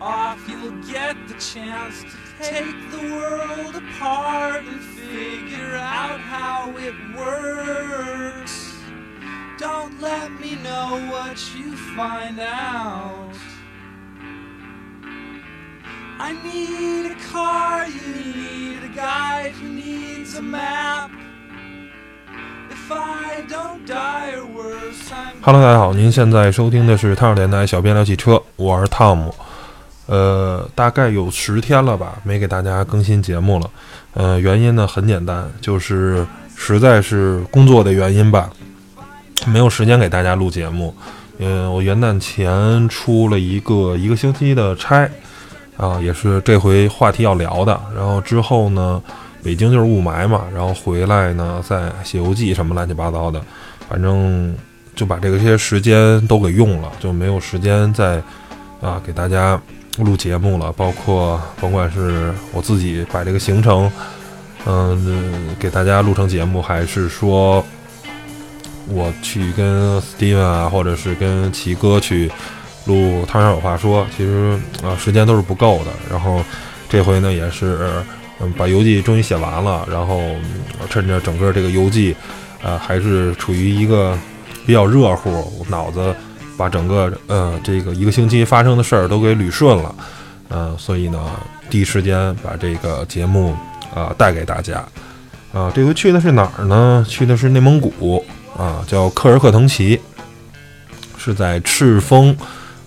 off, you'll get the chance to take the world apart and figure out how it works. Don't let me know what you find out. I need a car, you need a guide who needs a map. Hello，大家好，您现在收听的是汤尔电台小编聊汽车，我是汤姆。呃，大概有十天了吧，没给大家更新节目了。呃，原因呢很简单，就是实在是工作的原因吧，没有时间给大家录节目。嗯，我元旦前出了一个一个星期的差，啊，也是这回话题要聊的。然后之后呢，北京就是雾霾嘛，然后回来呢再写游记什么乱七八糟的，反正就把这个些时间都给用了，就没有时间再啊给大家录节目了。包括甭管是我自己把这个行程，嗯、给大家录成节目，还是说我去跟 Steven 啊，或者是跟齐哥去录《汤小有话说》，其实啊时间都是不够的。然后这回呢也是嗯把游记终于写完了，然后趁着整个这个游记啊还是处于一个比较热乎，我脑子把整个呃这个一个星期发生的事儿都给捋顺了，呃，所以呢第一时间把这个节目啊、带给大家。啊，这回去的是哪儿呢？去的是内蒙古啊，叫克尔克腾旗，是在赤峰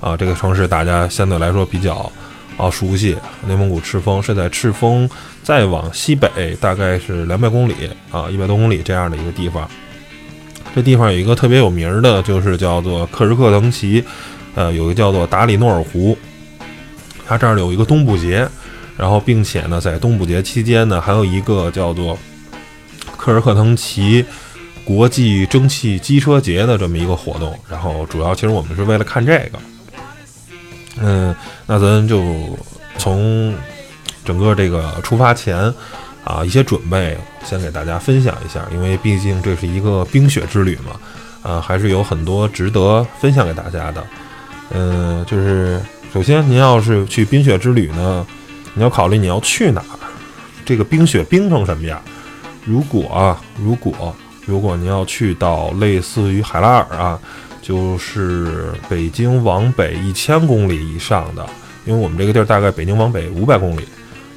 啊这个城市，大家相对来说比较啊熟悉。内蒙古赤峰是在赤峰再往西北大概是两百公里啊，一百多公里这样的一个地方。这地方有一个特别有名儿的，就是叫做克什克腾旗，呃，有一个叫做达里诺尔湖，它这儿有一个东部节，然后并且呢，在东部节期间呢，还有一个叫做克什克腾旗国际蒸汽机车节的这么一个活动，然后主要其实我们是为了看这个。嗯，那咱就从整个这个出发前啊一些准备，先给大家分享一下，因为毕竟这是一个冰雪之旅嘛，啊，还是有很多值得分享给大家的。嗯，就是首先您要是去冰雪之旅呢，你要考虑你要去哪儿，这个冰雪冰成什么样。如果啊，如果如果您要去到类似于海拉尔啊，就是北京往北一千公里以上的，因为我们这个地儿大概北京往北五百公里。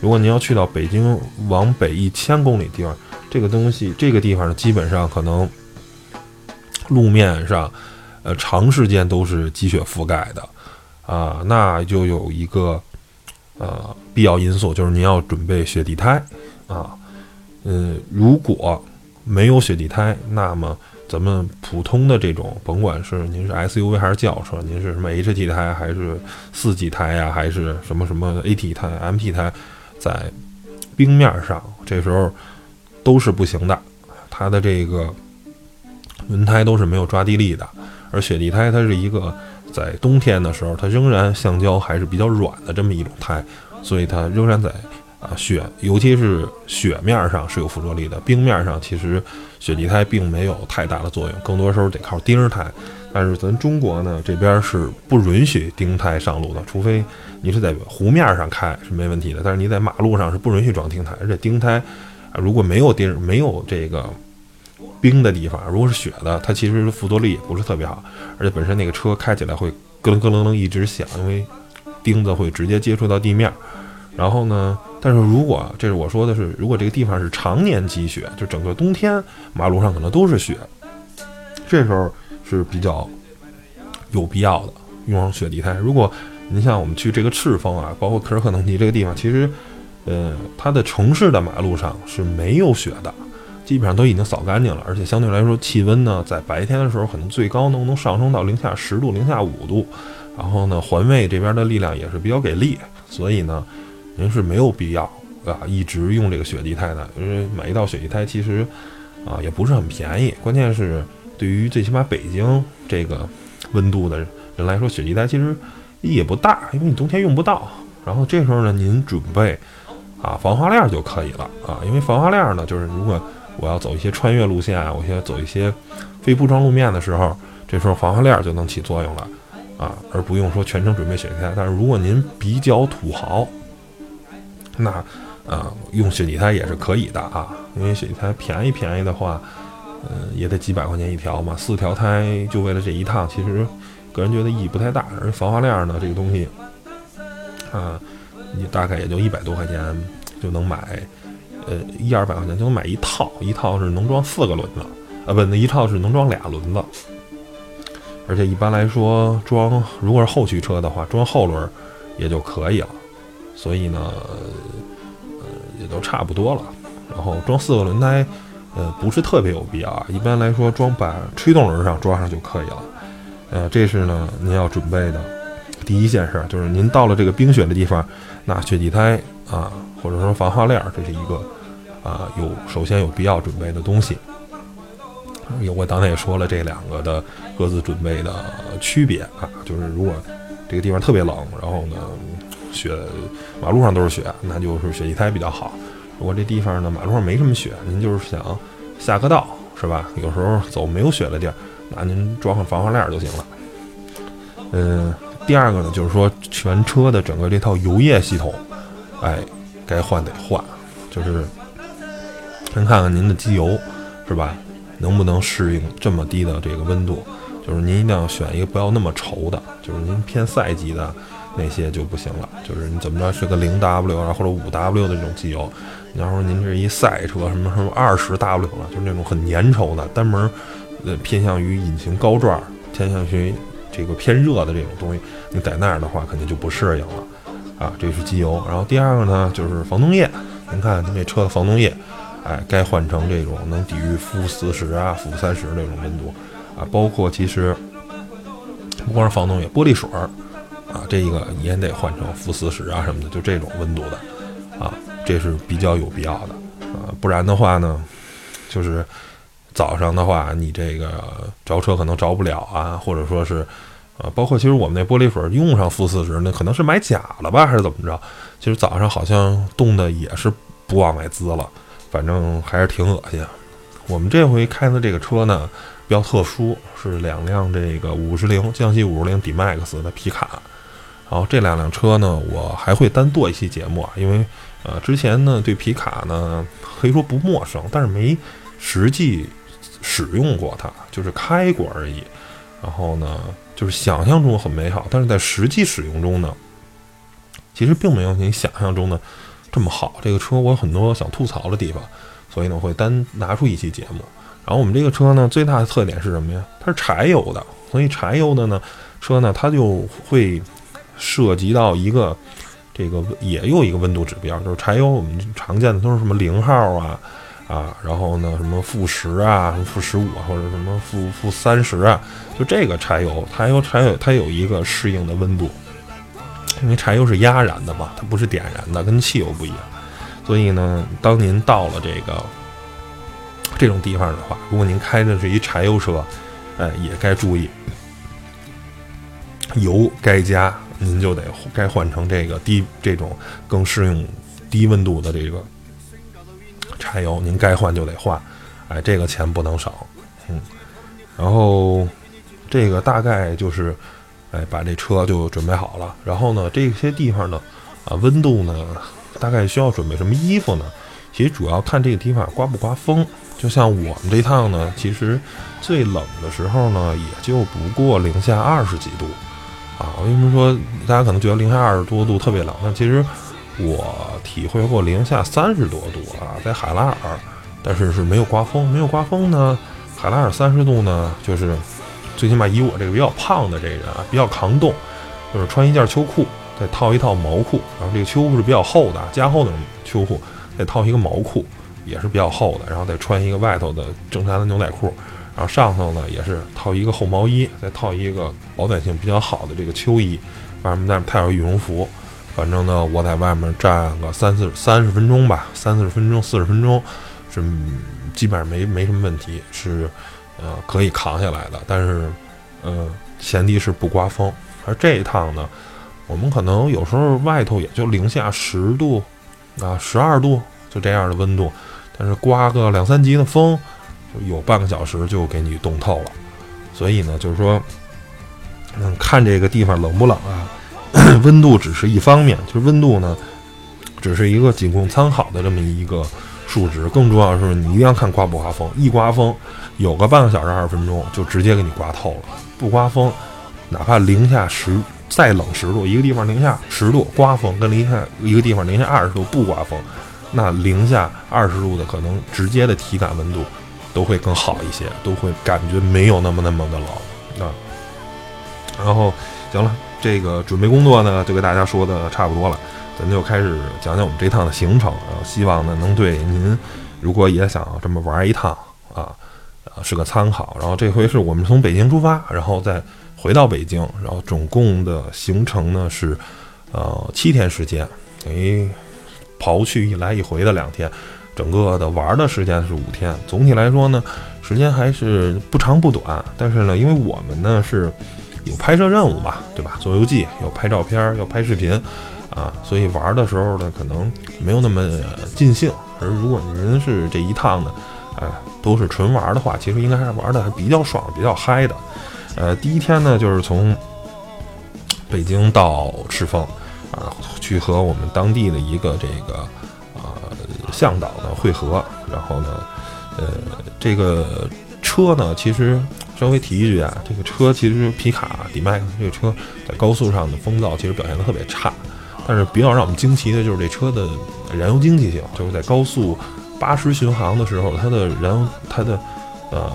如果您要去到北京往北一千公里地方，这个东西这个地方呢，基本上可能路面上，呃，长时间都是积雪覆盖的，啊，那就有一个呃必要因素，就是您要准备雪地胎啊。嗯，如果没有雪地胎，那么咱们普通的这种，甭管是您是 SUV 还是轿车，您是什么 HT 胎还是四季胎呀、还是什么什么 AT 胎、MT 胎，在冰面上这时候都是不行的，它的这个轮胎都是没有抓地力的，而雪地胎它是一个在冬天的时候，它仍然橡胶还是比较软的这么一种胎，所以它仍然在啊雪，尤其是雪面上是有附着力的，冰面上其实雪地胎并没有太大的作用，更多时候得靠钉胎。但是咱中国呢这边是不允许钉胎上路的，除非你是在湖面上开是没问题的，但是你在马路上是不允许装钉胎，而且钉胎啊如果没有钉没有这个冰的地方，如果是雪的，它其实附着力也不是特别好，而且本身那个车开起来会咯楞咯楞楞一直响，因为钉子会直接接触到地面。然后呢，但是如果这是我说的是，如果这个地方是常年积雪，就整个冬天马路上可能都是雪，这时候是比较有必要的用上雪地胎。如果您像我们去这个赤峰啊，包括克尔克腾旗这个地方，其实呃它的城市的马路上是没有雪的，基本上都已经扫干净了，而且相对来说气温呢，在白天的时候可能最高能能上升到零下十度、零下五度。然后呢，环卫这边的力量也是比较给力，所以呢，您是没有必要啊一直用这个雪地胎的，因为买一套雪地胎其实啊也不是很便宜，关键是对于最起码北京这个温度的人来说，雪地胎其实意义也不大，因为你冬天用不到。然后这时候呢，您准备啊防滑链就可以了啊，因为防滑链呢，就是如果我要走一些穿越路线啊，我现在走一些非铺装路面的时候，这时候防滑链就能起作用了。啊，而不用说全程准备雪地胎。但是如果您比较土豪，那啊用雪地胎也是可以的啊，因为雪地胎便宜便宜的话，嗯，也得几百块钱一条嘛，四条胎就为了这一趟，其实个人觉得意义不太大。而防滑链呢，这个东西啊，你大概也就一百多块钱就能买，呃，一二百块钱就能买一套，一套是能装四个轮子，啊不，那一套是能装俩轮子。而且一般来说，装如果是后驱车的话，装后轮也就可以了。所以呢，呃，也都差不多了。然后装四个轮胎，呃，不是特别有必要啊。一般来说，装把吹动轮上装上就可以了。呃，这是呢您要准备的第一件事，就是您到了这个冰雪的地方，那雪地胎啊，或者说防滑链，这是一个啊有首先有必要准备的东西。有我刚才也说了这两个的各自准备的区别啊，就是如果这个地方特别冷，然后呢雪马路上都是雪，那就是雪地胎比较好。如果这地方呢马路上没什么雪，您就是想下个道是吧？有时候走没有雪的地儿，那您装上防滑链就行了。嗯，第二个呢就是说全车的整个这套油液系统，哎，该换得换，就是先看看您的机油是吧？能不能适应这么低的这个温度？就是您一定要选一个不要那么稠的，就是您偏赛级的那些就不行了。就是你怎么着是个零 W 啊或者五 W 的这种机油，你要说您是一赛车什么什么二十 W 了，就是那种很粘稠的单门，呃偏向于引擎高转，偏向于这个偏热的这种东西，你在那儿的话肯定就不适应了啊。这是机油，然后第二个呢就是防冻液，您看您这车的防冻液。哎，该换成这种能抵御负四十啊、负三十这种温度啊，包括其实不光是防冻液，玻璃水儿啊，这个也得换成负四十啊什么的，就这种温度的啊，这是比较有必要的啊，不然的话呢，就是早上的话，你这个着车可能着不了啊，或者说是啊，包括其实我们那玻璃水用上负四十，那可能是买假了吧，还是怎么着？其实早上好像冻的也是不往外滋了。反正还是挺恶心。我们这回开的这个车呢，比较特殊，是两辆这个五十铃江西五十铃 D Max 的皮卡。然后这两辆车呢，我还会单做一期节目啊，因为呃之前呢对皮卡呢可以说不陌生，但是没实际使用过它，就是开过而已。然后呢，就是想象中很美好，但是在实际使用中呢，其实并没有你想象中的。这么好，这个车我有很多想吐槽的地方，所以呢，会单拿出一期节目。然后我们这个车呢，最大的特点是什么呀？它是柴油的，所以柴油的呢车呢，它就会涉及到一个这个也有一个温度指标，就是柴油我们常见的都是什么零号啊啊，然后呢什么负十啊，什么负十五啊，或者什么负负三十啊，就这个柴油，柴油柴油它有一个适应的温度。因为柴油是压燃的嘛，它不是点燃的，跟汽油不一样。所以呢，当您到了这个这种地方的话，如果您开的是一柴油车，哎，也该注意油该加，您就得该换成这个低这种更适应低温度的这个柴油，您该换就得换，哎，这个钱不能少，嗯。然后这个大概就是。哎，把这车就准备好了。然后呢，这些地方呢，啊，温度呢，大概需要准备什么衣服呢？其实主要看这个地方刮不刮风。就像我们这趟呢，其实最冷的时候呢，也就不过零下二十几度啊。为什么说大家可能觉得零下二十多度特别冷？那其实我体会过零下三十多度啊，在海拉尔，但是是没有刮风，没有刮风呢。海拉尔三十度呢，就是。最起码以我这个比较胖的这个人啊，比较抗冻，就是穿一件秋裤，再套一套毛裤，然后这个秋裤是比较厚的，加厚的秋裤，再套一个毛裤，也是比较厚的，然后再穿一个外头的正常的牛仔裤，然后上头呢也是套一个厚毛衣，再套一个保暖性比较好的这个秋衣，外面再套羽绒服，反正呢我在外面站个三四三十分钟吧，三四十分钟、四十分钟是基本上没没什么问题，是。呃，可以扛下来的，但是，呃，前提是不刮风。而这一趟呢，我们可能有时候外头也就零下十度，啊，十二度，就这样的温度，但是刮个两三级的风，就有半个小时就给你冻透了。所以呢，就是说，嗯，看这个地方冷不冷啊？温度只是一方面，就是温度呢，只是一个仅供参考的这么一个数值。更重要的是，你一定要看刮不刮风。一刮风，有个半个小时、二十分钟，就直接给你刮透了。不刮风，哪怕零下十再冷十度，一个地方零下十度刮风，跟零下一个地方零下二十度不刮风，那零下二十度的可能直接的体感温度都会更好一些，都会感觉没有那么那么的冷啊。然后，行了。这个准备工作呢，就给大家说的差不多了，咱就开始讲讲我们这趟的行程。然后希望呢，能对您如果也想这么玩一趟啊，呃，是个参考。然后这回是我们从北京出发，然后再回到北京，然后总共的行程呢是呃七天时间，等于刨去一来一回的两天，整个的玩的时间是五天。总体来说呢，时间还是不长不短。但是呢，因为我们呢是。有拍摄任务吧，对吧？做游记，有拍照片，要拍视频，啊，所以玩的时候呢，可能没有那么尽兴。而如果您是这一趟呢，哎，都是纯玩的话，其实应该还是玩的还比较爽，比较嗨的。呃，第一天呢，就是从北京到赤峰，啊，去和我们当地的一个这个向导呢会合。然后呢，呃，这个车呢，其实。稍微提一句啊，这个车其实皮卡迪迈克这个车在高速上的风噪其实表现的特别差，但是比较让我们惊奇的就是这车的燃油经济性，就是在高速八十巡航的时候，它的燃油它的呃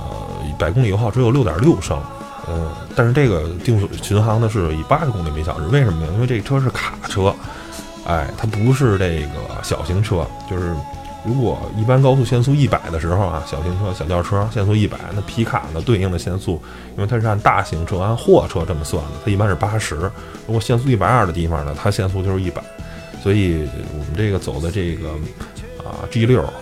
百公里油耗只有六点六升，嗯，但是这个定速巡航呢是以八十公里每小时，为什么呢？因为这车是卡车，哎，它不是这个小型车，就是。如果一般高速限速一百的时候啊，小型车、小轿车限速一百，那皮卡呢对应的限速，因为它是按大型车、按货车这么算的，它一般是八十。如果限速一百二的地方呢，它限速就是一百。所以我们这个走的这个啊 G 六啊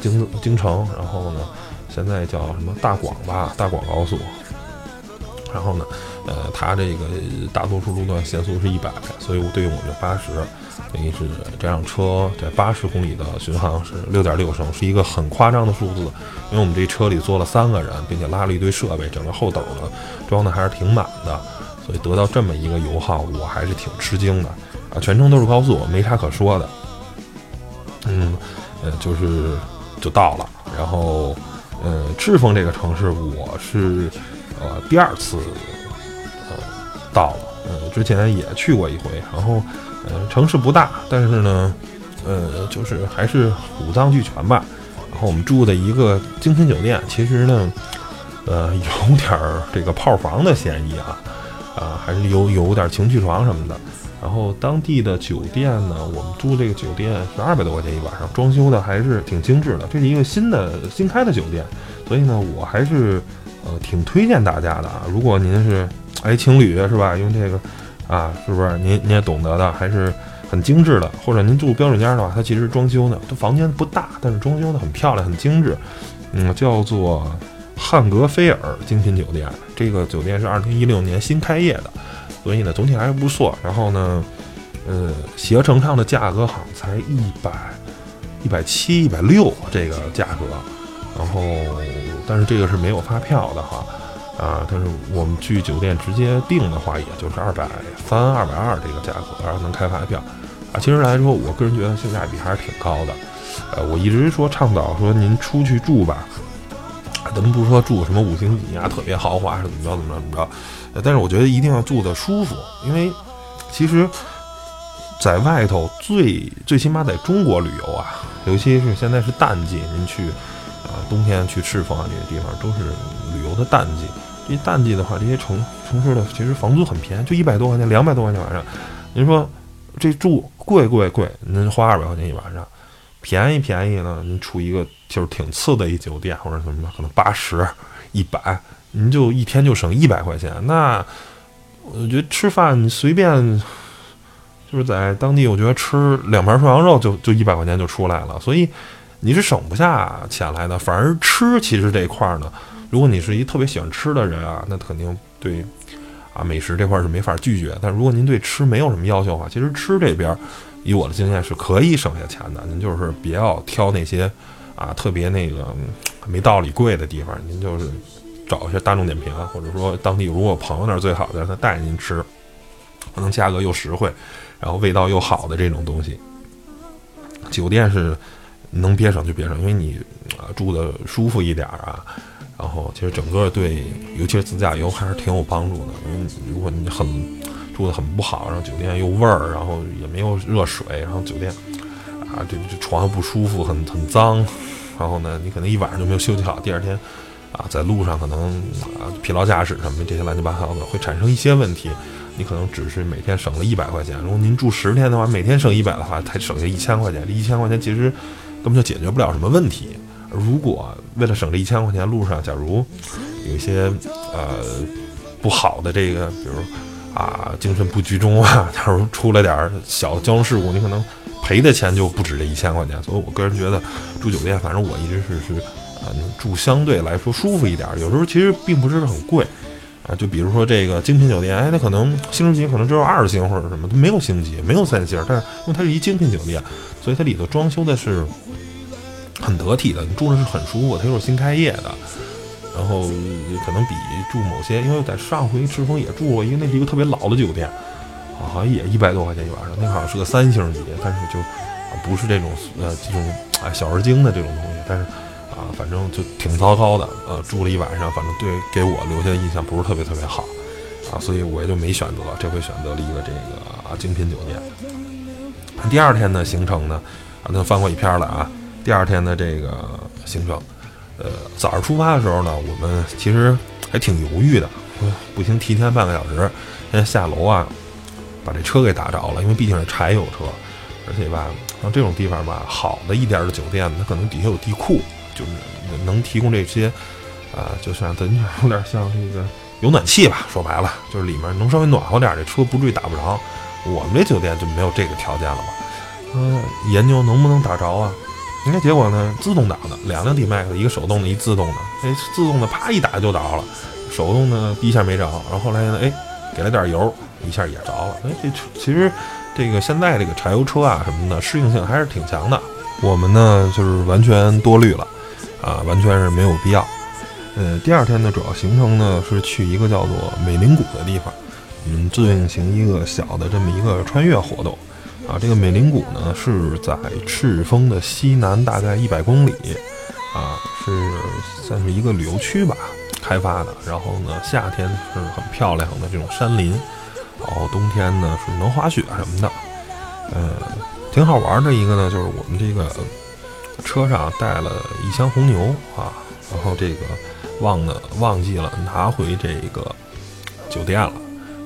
京京城，然后呢现在叫什么大广吧，大广高速。然后呢，呃，它这个大多数路段限速是一百，所以我对应我们八十。等于是这辆车在八十公里的巡航是六点六升，是一个很夸张的数字。因为我们这车里坐了三个人，并且拉了一堆设备，整个后斗呢装的还是挺满的，所以得到这么一个油耗，我还是挺吃惊的啊！全程都是高速，没啥可说的。嗯，呃，就是就到了，然后，呃，赤峰这个城市我是呃第二次呃到了，呃，之前也去过一回，然后。呃，城市不大，但是呢，呃，就是还是五脏俱全吧。然后我们住的一个精品酒店，其实呢，呃，有点儿这个炮房的嫌疑啊，啊，还是有有点情趣床什么的。然后当地的酒店呢，我们住这个酒店是二百多块钱一晚上，装修的还是挺精致的。这是一个新的新开的酒店，所以呢，我还是呃挺推荐大家的啊。如果您是哎情侣是吧，用这个。啊，是不是您您也懂得的，还是很精致的？或者您住标准间的话，它其实装修呢，它房间不大，但是装修的很漂亮，很精致。嗯，叫做汉格菲尔精品酒店，这个酒店是二零一六年新开业的，所以呢，总体还是不错。然后呢，呃，携程上的价格好像才一百一百七、一百六这个价格，然后但是这个是没有发票的哈。啊，但是我们去酒店直接订的话，也就是二百三、二百二这个价格，然后能开发票。啊，其实来说，我个人觉得性价比还是挺高的。呃，我一直说倡导说您出去住吧，咱们不说住什么五星级啊，特别豪华是怎么着怎么着怎么着，但是我觉得一定要住的舒服，因为其实在外头最最起码在中国旅游啊，尤其是现在是淡季，您去冬天去赤峰啊这些地方都是旅游的淡季。一淡季的话，这些城城市的其实房租很便宜，就一百多块钱、两百多块钱晚上。您说这住贵贵贵，您花二百块钱一晚上；便宜便宜呢，您出一个就是挺次的一酒店或者什么，可能八十、一百，您就一天就省一百块钱。那我觉得吃饭你随便就是在当地，我觉得吃两盘涮羊肉就就一百块钱就出来了，所以你是省不下钱来的。反而吃其实这一块呢。如果你是一特别喜欢吃的人啊，那肯定对啊美食这块是没法拒绝。但如果您对吃没有什么要求的话，其实吃这边以我的经验是可以省下钱的。您就是别要挑那些啊特别那个没道理贵的地方，您就是找一些大众点评，或者说当地如果朋友那儿最好的，让他带您吃，可能价格又实惠，然后味道又好的这种东西。酒店是能别省就别省，因为你啊住的舒服一点啊，然后其实整个对，尤其是自驾游还是挺有帮助的。因为如果你很住的很不好，然后酒店又味儿，然后也没有热水，然后酒店啊这这床又不舒服，很很脏，然后呢你可能一晚上就没有休息好，第二天啊在路上可能啊疲劳驾驶什么这些乱七八糟的会产生一些问题。你可能只是每天省了一百块钱，如果您住十天的话，每天省一百的话，才省下一千块钱。这一千块钱其实根本就解决不了什么问题。如果为了省这一千块钱，路上假如有一些呃不好的这个，比如啊精神不集中啊，假如出了点小交通事故，你可能赔的钱就不止这一千块钱。所以我个人觉得住酒店，反正我一直是是嗯住相对来说舒服一点，有时候其实并不是很贵。啊，就比如说这个精品酒店，哎，它可能星级可能只有二星或者什么，它没有星级，没有三星，但是因为它是一精品酒店，所以它里头装修的是很得体的，你住的是很舒服。它又是新开业的，然后可能比住某些，因为在上回赤峰也住过因为，那是一个特别老的酒店，好像也一百多块钱一晚上，那好像是个三星级，但是就不是这种呃这种哎小而精的这种东西，但是。啊，反正就挺糟糕的，呃，住了一晚上，反正对给我留下的印象不是特别特别好，啊，所以我也就没选择，这回选择了一个这个精品酒店。第二天的行程呢，啊，那翻过一篇了啊。第二天的这个行程，呃，早上出发的时候呢，我们其实还挺犹豫的，不行，提前半个小时，先下楼啊，把这车给打着了，因为毕竟是柴油车，而且吧，像这种地方吧，好的一点的酒店，它可能底下有地库。就是能提供这些，啊，就像咱有点像这个有暖气吧。说白了，就是里面能稍微暖和点，这车不至于打不着。我们这酒店就没有这个条件了吧？嗯，研究能不能打着啊？应该结果呢，自动挡的两辆 D-Max，一个手动的，一自动的。哎，自动的啪一打就着了，手动的第一下没着，然后后来呢，哎，给了点油，一下也着了。哎，这其实这个现在这个柴油车啊什么的适应性还是挺强的。我们呢就是完全多虑了。啊，完全是没有必要。呃，第二天的主要行程呢是去一个叫做美林谷的地方，嗯，进行一个小的这么一个穿越活动。啊，这个美林谷呢是在赤峰的西南大概一百公里，啊，是算是一个旅游区吧，开发的。然后呢，夏天是很漂亮的这种山林，然后冬天呢是能滑雪什么的。呃，挺好玩的一个呢，就是我们这个。车上带了一箱红牛啊，然后这个忘了忘记了拿回这个酒店了，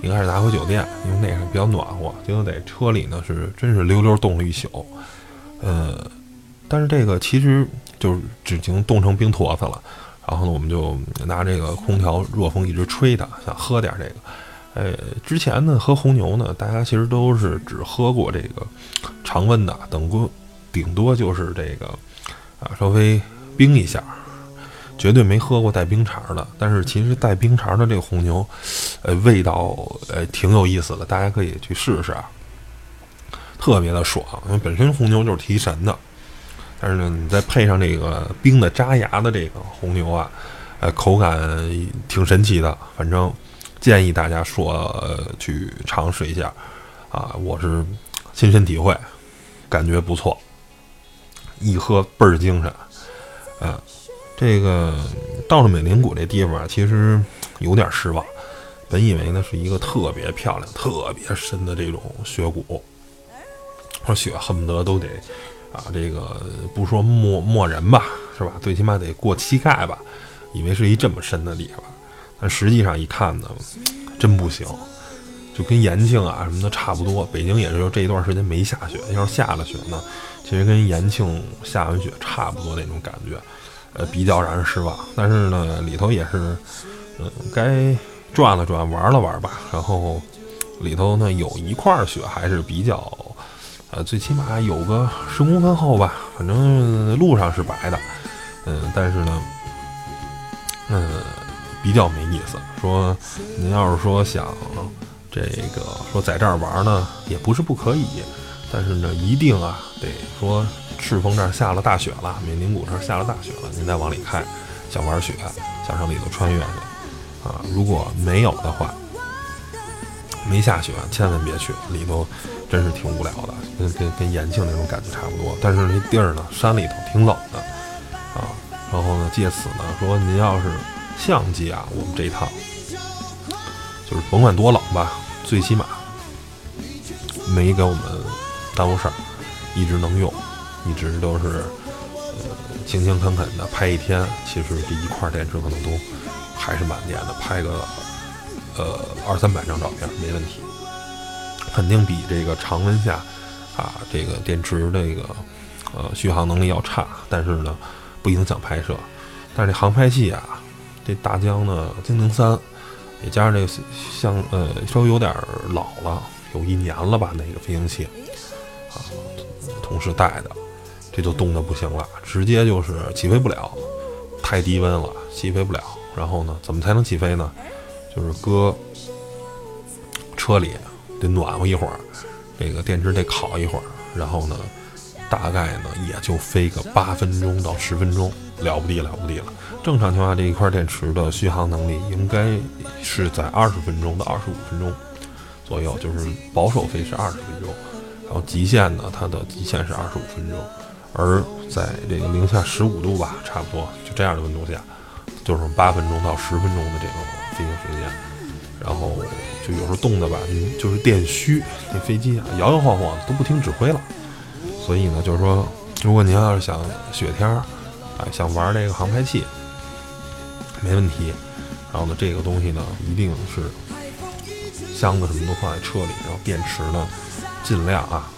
应该是拿回酒店，因为那个比较暖和。结果在车里呢是真是溜溜冻了一宿，呃，但是这个其实就是已经冻成冰坨子了。然后呢，我们就拿这个空调热风一直吹它，想喝点这个。呃，之前呢喝红牛呢，大家其实都是只喝过这个常温的，等过。顶多就是这个，啊，稍微冰一下，绝对没喝过带冰碴的。但是其实带冰碴的这个红牛，呃，味道呃挺有意思的，大家可以去试试啊，特别的爽。因为本身红牛就是提神的，但是呢，你再配上这个冰的扎牙的这个红牛啊，呃，口感挺神奇的。反正建议大家说去尝试一下啊，我是亲身体会，感觉不错。一喝倍儿精神，嗯，这个到了美林谷这地方，其实有点失望。本以为呢是一个特别漂亮、特别深的这种雪谷，说雪恨不得都得啊，这个不说没没人吧，是吧？最起码得过膝盖吧。以为是一这么深的地方，但实际上一看呢，真不行，就跟延庆啊什么的差不多。北京也是这一段时间没下雪，要是下了雪呢。其实跟延庆下完雪差不多那种感觉，呃，比较让人失望。但是呢，里头也是，嗯，该转了转，玩了玩吧。然后里头呢有一块雪还是比较，呃，最起码有个十公分厚吧。反正路上是白的，嗯，但是呢，嗯，比较没意思。说您要是说想这个说在这儿玩呢，也不是不可以。但是呢，一定啊，得说赤峰这儿下了大雪了，美林谷这儿下了大雪了，您再往里开，想玩雪，想上里头穿越去啊。如果没有的话，没下雪，千万别去，里头真是挺无聊的，跟跟跟延庆那种感觉差不多。但是那地儿呢，山里头挺冷的啊。然后呢，借此呢说，您要是相机啊，我们这一趟就是甭管多冷吧，最起码没给我们耽误事儿，一直能用，一直都是呃勤勤恳恳的拍一天。其实这一块电池可能都还是满电的，拍个。呃，二三百张照片没问题，肯定比这个常温下啊，这个电池这个呃续航能力要差，但是呢不影响拍摄。但是这航拍器啊，这大疆的精灵三，也加上这个像呃稍微有点老了，有一年了吧那个飞行器啊，同事带的，这就冻得不行了，直接就是起飞不了，太低温了，起飞不了。然后呢，怎么才能起飞呢？就是搁车里得暖和一会儿，这个电池得烤一会儿，然后呢，大概呢也就飞个八分钟到十分钟，了不地了不地了。正常情况下，这一块电池的续航能力应该是在二十分钟到二十五分钟左右，就是保守飞是二十分钟，然后极限呢，它的极限是二十五分钟。而在这个零下十五度吧，差不多就这样的温度下，就是八分钟到十分钟的这个。飞行时间，然后就有时候冻的吧，就是电虚，那飞机啊摇摇晃晃都不听指挥了。所以呢，就是说，如果您要是想雪天儿，啊，想玩这个航拍器，没问题。然后呢，这个东西呢，一定是箱子什么都放在车里，然后电池呢，尽量啊，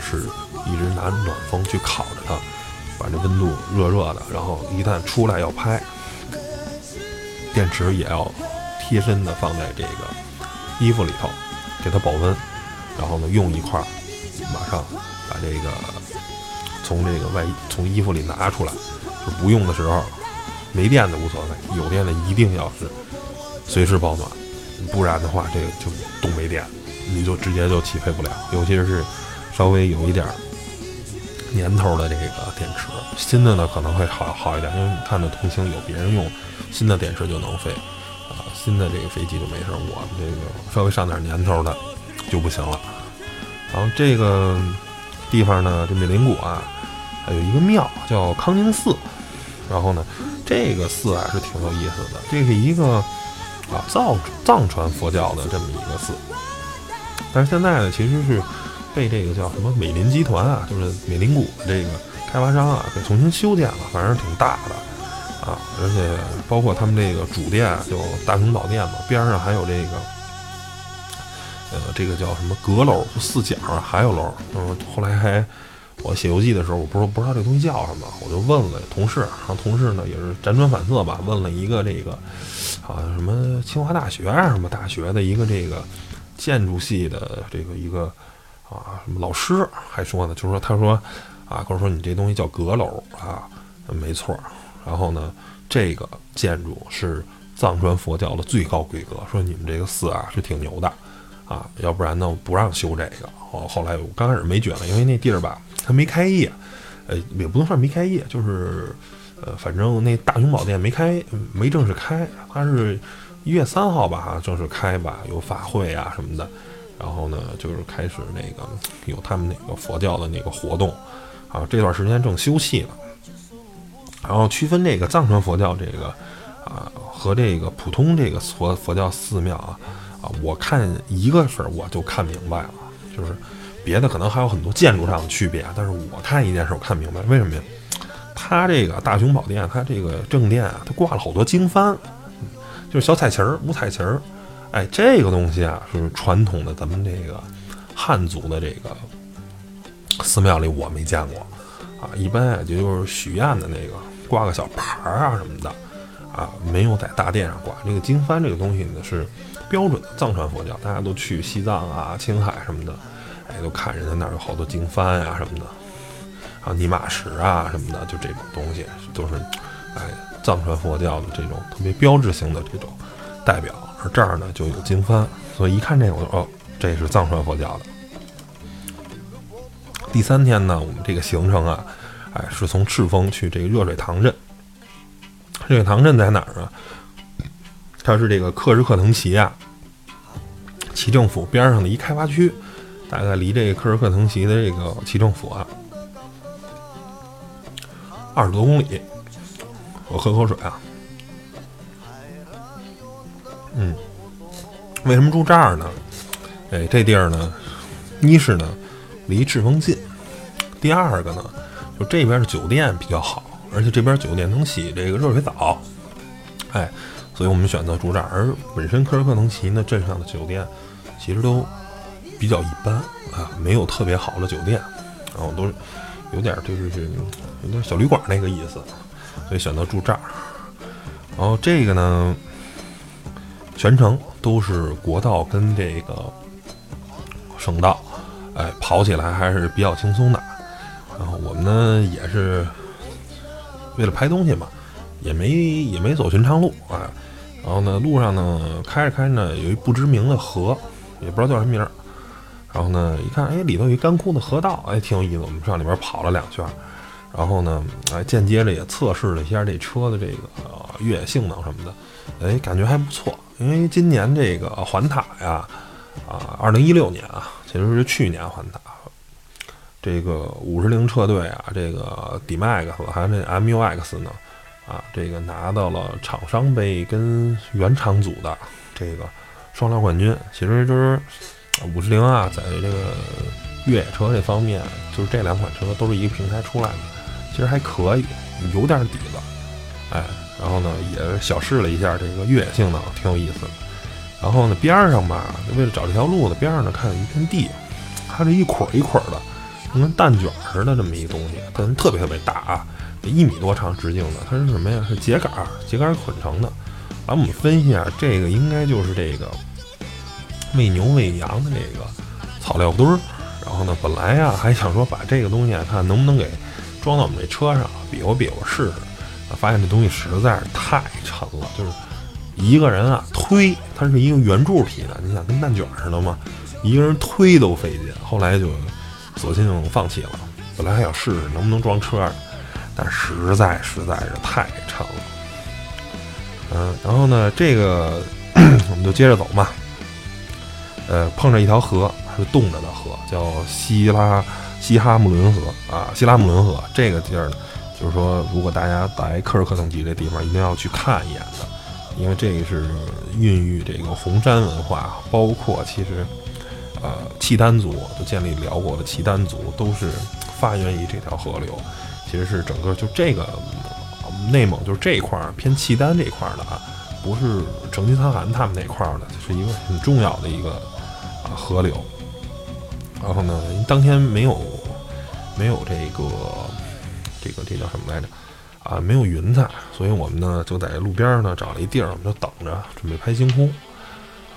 是一直拿暖风去烤着它，把这温度热热的。然后一旦出来要拍，电池也要。贴身的放在这个衣服里头，给它保温，然后呢，用一块，马上把这个从这个外从衣服里拿出来。就不用的时候，没电的无所谓，有电的一定要是随时保暖，不然的话，这个就冻没电，你就直接就起飞不了。尤其是稍微有一点年头的这个电池，新的呢可能会好好一点，因为你看到同行有别人用新的电池就能飞。啊新的这个飞机就没事，我们这个稍微上点年头的就不行了。然后这个地方呢，这美林谷啊，还有一个庙叫康宁寺。然后呢，这个寺啊是挺有意思的，这是一个啊藏藏传佛教的这么一个寺。但是现在呢，其实是被这个叫什么美林集团啊，就是美林谷这个开发商啊，给重新修建了，反正挺大的。啊，而且包括他们这个主殿，就大雄宝殿嘛，边上还有这个，呃，这个叫什么阁楼，四角还有楼。嗯，后来还我写游记的时候，我不是不知道这东西叫什么，我就问了同事，然后同事呢也是辗转反侧吧，问了一个这个，好像什么清华大学啊什么大学的一个这个建筑系的这个一个啊什么老师，还说呢，就是说他说啊，跟我说你这东西叫阁楼啊，没错。然后呢，这个建筑是藏传佛教的最高规格。说你们这个寺啊是挺牛的，啊，要不然呢不让修这个。后后来我刚开始没觉得，因为那地儿吧，它没开业，呃，也不能算没开业，就是呃，反正那大雄宝殿没开，没正式开。它是一月三号吧，正式开吧，有法会啊什么的。然后呢，就是开始那个有他们那个佛教的那个活动，啊，这段时间正休息呢。然后区分这个藏传佛教这个啊和这个普通这个佛佛教寺庙啊啊，我看一个事儿我就看明白了，就是别的可能还有很多建筑上的区别，但是我看一件事我看明白为什么呀？它这个大雄宝殿，它这个正殿啊，它挂了好多经幡，就是小彩旗儿、五彩旗儿，哎，这个东西啊是传统的咱们这个汉族的这个寺庙里我没见过啊，一般也就是许愿的那个。挂个小牌儿啊什么的，啊，没有在大殿上挂。这个经幡这个东西呢是标准的藏传佛教，大家都去西藏啊、青海什么的，哎，都看人家那儿有好多经幡呀什么的，还有尼玛石啊什么的，就这种东西都是哎藏传佛教的这种特别标志性的这种代表。而这儿呢就有经幡，所以一看这个我说哦，这是藏传佛教的。第三天呢，我们这个行程啊。哎，是从赤峰去这个热水塘镇。热水塘镇在哪儿啊？它是这个克什克腾旗啊，旗政府边上的一开发区，大概离这个克什克腾旗的这个旗政府啊二十多公里。我喝口水啊。嗯，为什么住这儿呢？哎，这地儿呢，一是呢离赤峰近，第二个呢，就这边的酒店比较好，而且这边酒店能洗这个热水澡，哎，所以我们选择住这儿。而本身科尔克腾旗呢，镇上的酒店其实都比较一般啊，没有特别好的酒店，然后都有点就是有点小旅馆那个意思，所以选择住这儿。然后这个呢，全程都是国道跟这个省道，哎，跑起来还是比较轻松的。然后我们呢也是为了拍东西嘛，也没也没走寻常路啊。然后呢，路上呢开着开着，有一不知名的河，也不知道叫什么名儿。然后呢，一看，哎，里头有一干枯的河道，哎，挺有意思。我们上里边跑了两圈，然后呢，哎，间接着也测试了一下这车的这个越野性能什么的，哎，感觉还不错。因为今年这个环塔呀，啊，二零一六年啊，其实是去年环塔，这个五十铃车队啊，这个 D-Max 还有那 MUX 呢，啊，这个拿到了厂商杯跟原厂组的这个双料冠军。其实就是五十铃啊，在这个越野车这方面，就是这两款车都是一个平台出来的，其实还可以，有点底子，哎。然后呢，也小试了一下这个越野性能，挺有意思的。然后呢，边上吧，为了找这条路的边上呢，看有一片地，它是一捆一捆的，跟蛋卷似的这么一个东西，但特别特别大啊，一米多长直径的。它是什么呀？是秸秆，秸秆捆成的。完，我们分析啊，这个应该就是这个喂牛喂羊的这个草料堆儿。然后呢，本来呀还想说把这个东西看能不能给装到我们这车上，比划比划试试。发现这东西实在是太沉了，就是一个人啊推，它是一个圆柱体的，你想跟蛋卷似的嘛，一个人推都费劲。后来就索性放弃了，本来还想试试能不能装车上，但实在实在是太沉了。嗯，然后呢，这个我们就接着走嘛。呃，碰着一条河是冻着的河，叫希拉希哈姆伦河啊，希拉姆伦河这个地儿呢。就是说，如果大家来科尔克腾吉这地方，一定要去看一眼的，因为这个是孕育这个红山文化，包括其实，呃，契丹族就建立辽国的契丹族都是发源于这条河流。其实是整个就这个内蒙就是这一块偏契丹这一块的啊，不是成吉思汗他们那块儿的，是一个很重要的一个啊河流。然后呢，当天没有没有这个。这个这叫什么来着？啊，没有云彩，所以我们呢就在路边呢找了一地儿，我们就等着准备拍星空。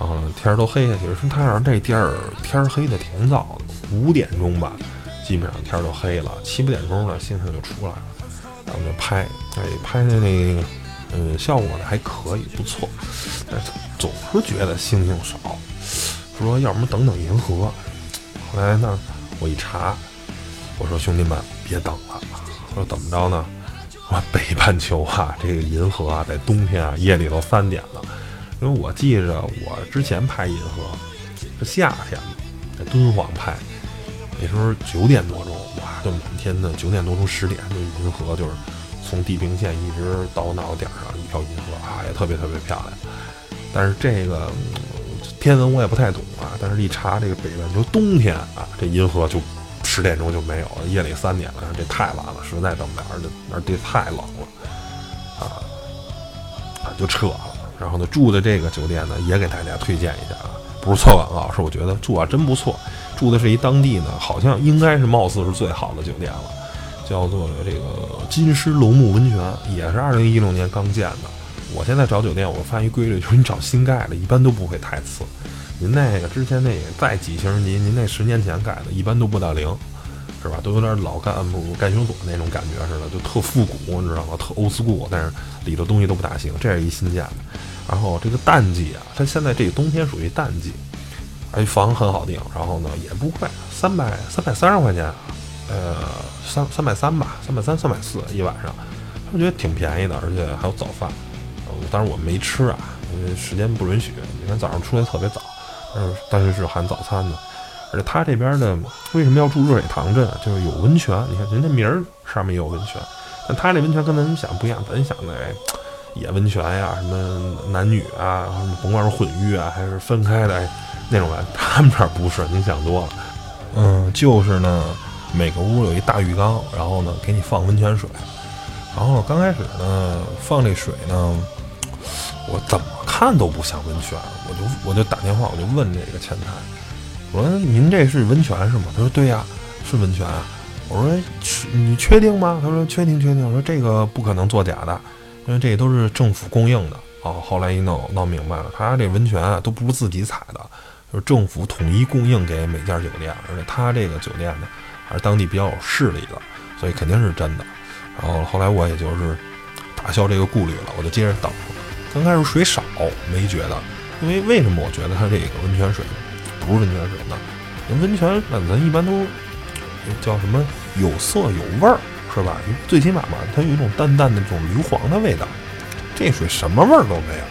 然后呢天儿都黑下去了，说太阳这地儿天儿黑的挺早的，五点钟吧，基本上天儿都黑了，七八点钟呢星星就出来了。然后就拍，哎，拍的那个，嗯，效果呢还可以，不错。但是总是觉得星星少，说要么等等银河。后来呢，我一查，我说兄弟们别等了。说怎么着呢？说北半球啊，这个银河啊，在冬天啊，夜里都三点了。因为我记着我之前拍银河是夏天在敦煌拍，那时候九点多钟，哇，就满天的九点多钟十点，就银河就是从地平线一直到我脑袋顶上一条银河啊，也特别特别漂亮。但是这个天文我也不太懂啊，但是一查这个北半球冬天啊，这银河就。十点钟就没有了，夜里三点了，这太晚了，实在等不了，而且而且太冷了，啊啊就撤了。然后呢，住的这个酒店呢，也给大家推荐一下啊，不是做广告，是我觉得住啊真不错。住的是一当地呢，好像应该是貌似是最好的酒店了，叫做这个金狮龙目温泉，也是二零一六年刚建的。我现在找酒店，我发现一规律，就是你找新盖的，一般都不会太次。您那个之前那个再几星级，您那十年前盖的，一般都不到零，是吧？都有点老干部干休所那种感觉似的，就特复古，你知道吗？特 old school，但是里头东西都不大行。这是一新建的。然后这个淡季啊，它现在这个冬天属于淡季，而且房很好订，然后呢也不贵，三百三百三十块钱，呃，三三百三吧，三百三三百四一晚上，我觉得挺便宜的，而且还有早饭。当然我没吃啊，因为时间不允许。你看早上出来特别早，但是但是是含早餐的。而且它这边的为什么要住热水塘镇？就是有温泉。你看人家名儿上面也有温泉，但它这温泉跟咱们想不一样。咱想的哎，野温泉呀，什么男女啊，什么甭管是混浴啊还是分开的那种玩，他们这儿不是，你想多了。嗯，就是呢，每个屋有一大浴缸，然后呢给你放温泉水。然后刚开始呢放这水呢，我怎么看都不像温泉，我就我就打电话，我就问这个前台。我说您这是温泉是吗？他说对呀，是温泉。我说，你确定吗？他说确定确定。我说这个不可能作假的，因为这都是政府供应的。哦，后来一弄闹明白了，他这温泉啊都不是自己采的，就是政府统一供应给每家酒店，而且他这个酒店呢还是当地比较有势力的，所以肯定是真的。然后后来我也就是打消这个顾虑了，我就接着等。刚开始水少没觉得，因为为什么我觉得它这个温泉水？不是温泉水呢，那温泉那咱一般都叫什么有色有味儿是吧？最起码嘛，它有一种淡淡的这种硫磺的味道。这水什么味儿都没有。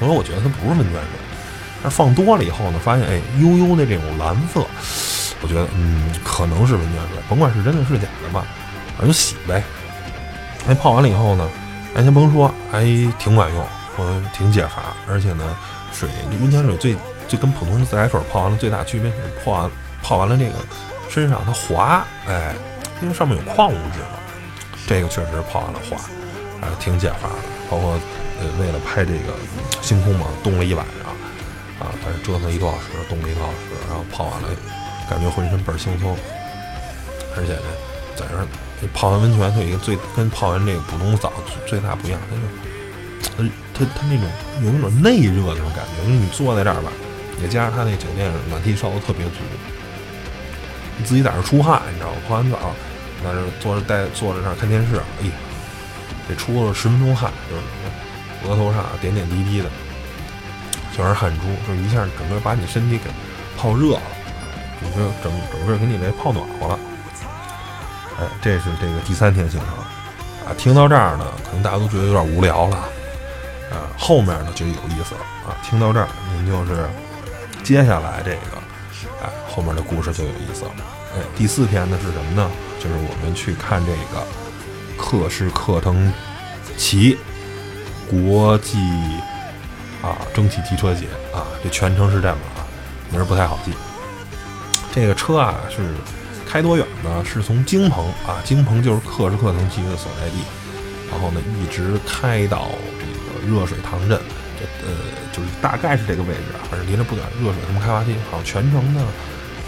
所以我觉得它不是温泉水。但放多了以后呢，发现哎，悠悠的这种蓝色，我觉得嗯，可能是温泉水。甭管是真的是假的吧，反正就洗呗。哎，泡完了以后呢，哎，先甭说，还挺管用，说挺解乏，而且呢，水温泉水最。就跟普通的自来水泡完了最大区别是泡完泡完了这个身上它滑，哎，因为上面有矿物质嘛，这个确实泡完了滑，还挺解乏的。包括呃为了拍这个星空嘛，冻了一晚上反正折腾一个多小时，冻了一个小时，然后泡完了，感觉浑身倍儿轻松。而且呢，在这泡完温泉，它有一个最跟泡完这个普通澡最大不一样，它就它它它那种有那种内热那种感觉，因为你坐在这儿吧。也加上他那酒店暖气烧的特别足，你自己在那出汗，你知道吗？泡完澡，在这坐着待坐在那看电视，哎呀，得出了十分钟汗，就是额头上点点滴滴的全是汗珠，就一下整个把你身体给泡热了，你就整整个给你这泡暖和了。哎，这是这个第三天行程啊。听到这儿呢，可能大家都觉得有点无聊了，啊，后面呢就有意思了啊。听到这儿，您就是。接下来这个，哎，后面的故事就有意思了。哎，第四天呢是什么呢？就是我们去看这个克什克腾旗国际啊蒸汽机车节啊，这全称是这么啊，名儿不太好记。这个车啊是开多远呢？是从京鹏啊，京鹏就是克什克腾旗的所在地，然后呢一直开到这个热水塘镇。这呃，就是大概是这个位置啊，反正离着不远。热水什么开发区，好像全程呢，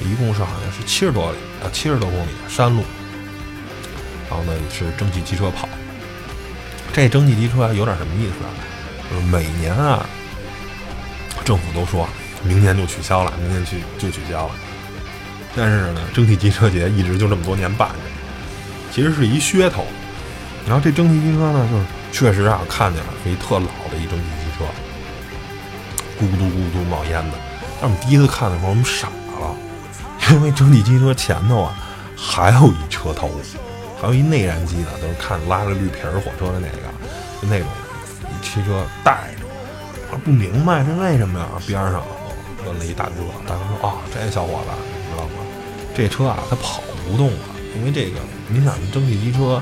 一共是好像是七十多里啊，七十多公里山路。然后呢是蒸汽机车跑。这蒸汽机车有点什么意思啊？就是每年啊，政府都说明年就取消了，明年去就取消了。但是呢，蒸汽机车节一直就这么多年办着，其实是一噱头。然后这蒸汽机车呢，就是确实啊，看见了是一特老的一蒸汽机车，咕嘟咕嘟冒烟的。但我们第一次看的时候，我们傻了，因为蒸汽机车前头啊还有一车头，还有一内燃机的，都是看拉着绿皮儿火车的那个，就那种汽车带着。我不明白是为什么呀？边上问了一大哥，大哥说：“啊，这小伙子，你知道吗？这车啊，它跑不动了，因为这个，你想蒸汽机车。”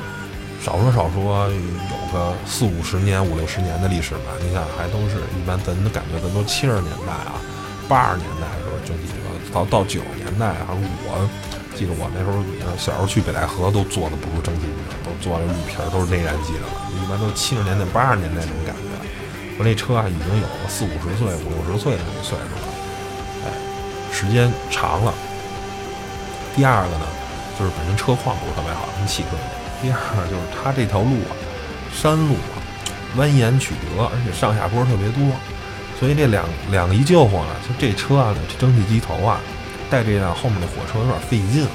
少说少说有个四五十年、五六十年的历史吧。你想，还都是一般，咱都感觉咱都七十年代啊、八十年代的时候蒸汽车，到到九十年代啊，我记得我那时候小时候去北戴河都坐的不是蒸汽机车，都坐那绿皮儿，都是内燃机的了。一般都七十年代、八十年代那种感觉。我那车啊，已经有了四五十岁、五六十岁的那岁数了。哎，时间长了。第二个呢，就是本身车况不是特别好，跟汽车一样。第二就是它这条路啊，山路啊，蜿蜒曲折，而且上下坡特别多，所以这两两个一救火呢，就这车啊，这蒸汽机头啊，带这辆后面的火车有点费劲。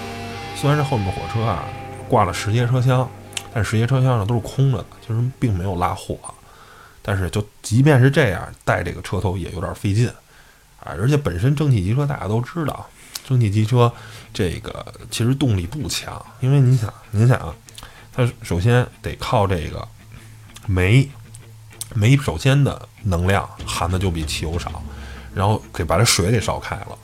虽然这后面的火车啊挂了十节车厢，但十节车厢上都是空着的，其实并没有拉货。但是就即便是这样，带这个车头也有点费劲啊。而且本身蒸汽机车大家都知道，蒸汽机车这个其实动力不强，因为你想，您想啊。它首先得靠这个煤，煤首先的能量含的就比汽油少，然后给把这水给烧开了，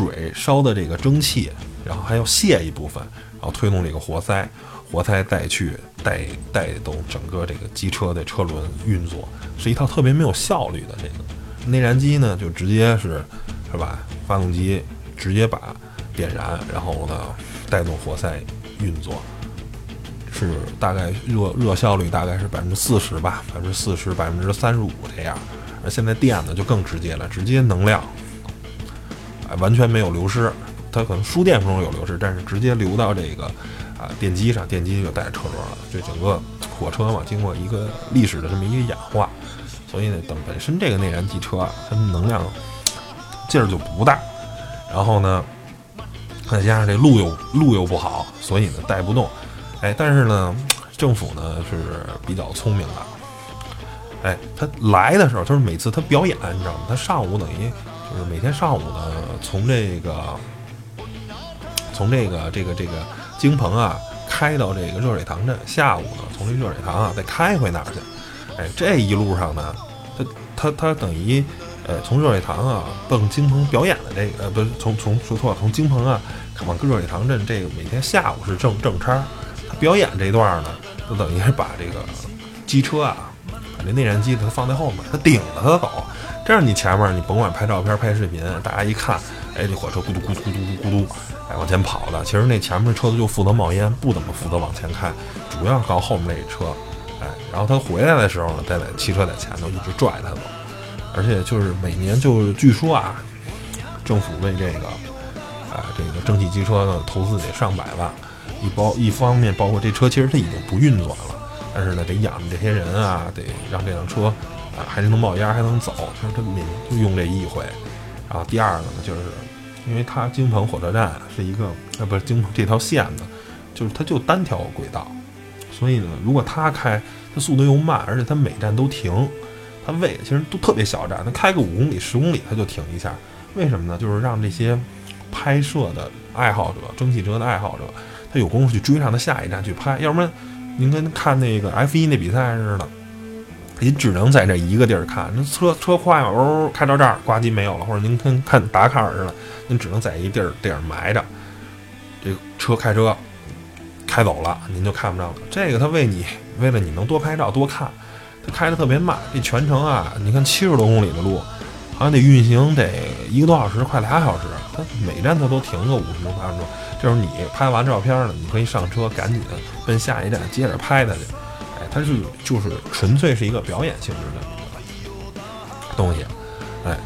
水烧的这个蒸汽，然后还要泄一部分，然后推动这个活塞，活塞再去带带动整个这个机车的车轮运作，是一套特别没有效率的这个内燃机呢，就直接是是吧？发动机直接把点燃，然后呢带动活塞运作。是大概热热效率大概是百分之四十吧，百分之四十、百分之三十五这样。而现在电呢就更直接了，直接能量，完全没有流失。它可能输电中有流失，但是直接流到这个啊电机上，电机就带车轮了。这整个火车嘛，经过一个历史的这么一个演化，所以呢，等本身这个内燃机车啊，它能量劲儿就不大。然后呢，再加上这路又路又不好，所以呢带不动。哎，但是呢，政府呢是比较聪明的。哎，他来的时候，就是每次他表演，你知道吗？他上午等于就是每天上午呢，从这个从这个这个这个京鹏啊开到这个热水塘镇，下午呢从这热水塘啊再开回哪儿去？哎，这一路上呢，他他他等于呃从热水塘啊奔京鹏表演的这个呃不是从从说错了，从京鹏啊往热水塘镇这个每天下午是正正差。他表演这段呢，就等于是把这个机车啊，把这内燃机它放在后面，它顶着它走。这样你前面你甭管拍照片、拍视频，大家一看，哎，这火车咕嘟咕嘟咕嘟咕嘟，哎，往前跑的。其实那前面车子就负责冒烟，不怎么负责往前开，主要靠后面那车，哎，然后他回来的时候呢，再在汽车在前头一直拽他走。而且就是每年就据说啊，政府为这个啊这个蒸汽机车呢投资得上百万。一包一方面包括这车其实它已经不运转了，但是呢得养着这些人啊，得让这辆车啊还能冒烟还能走，就是它每就用这一回。然后第二个呢，就是因为它京鹏火车站是一个呃不是京鹏这条线呢，就是它就单条轨道，所以呢如果它开，它速度又慢，而且它每站都停，它位其实都特别小站，它开个五公里十公里它就停一下，为什么呢？就是让这些拍摄的爱好者，蒸汽车的爱好者。他有功夫去追上他下一站去拍，要不然您跟看那个 F 一那比赛似的，您只能在这一个地儿看。那车车快嘛，哦，开到这儿，呱唧没有了。或者您跟看打卡似的，您只能在一地儿地儿埋着，这车开车开走了，您就看不着了。这个他为你为了你能多拍照多看，他开的特别慢。这全程啊，你看七十多公里的路，好像得运行得一个多小时，快俩小时。他每站他都停个五十多分钟。这时候你拍完照片了，你可以上车，赶紧奔下一站接着拍它去。它是就是纯粹是一个表演性质的东西。哎，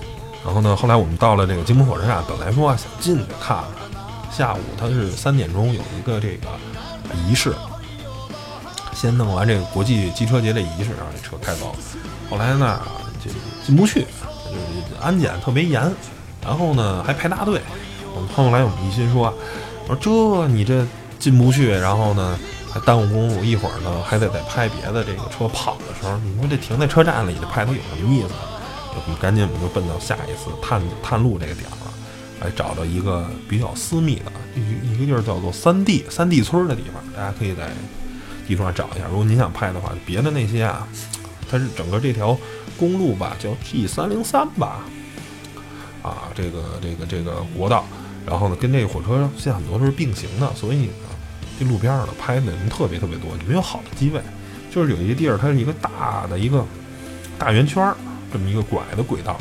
然后呢，后来我们到了这个京鹏火车站，本来说想进去看看，下午它是三点钟有一个这个仪式，先弄完这个国际机车节的仪式，让这车开走。后来呢，就进不去，就安检特别严，然后呢还排大队。我们后来我们一心说。我说这你这进不去，然后呢还耽误公路，一会儿呢还得再拍别的这个车跑的时候，你说这停在车站里这拍它有什么意思？我们赶紧我们就奔到下一次探探路这个点了，来找到一个比较私密的一一个地儿叫做三 D 三 D 村的地方，大家可以在地图上找一下。如果您想拍的话，别的那些啊，它是整个这条公路吧，叫 G 三零三吧，啊，这个这个这个国道。然后呢，跟这个火车线很多都是并行的，所以呢，这路边上的拍的人特别特别多，没有好的机位。就是有一个地儿，它是一个大的一个大圆圈儿，这么一个拐的轨道，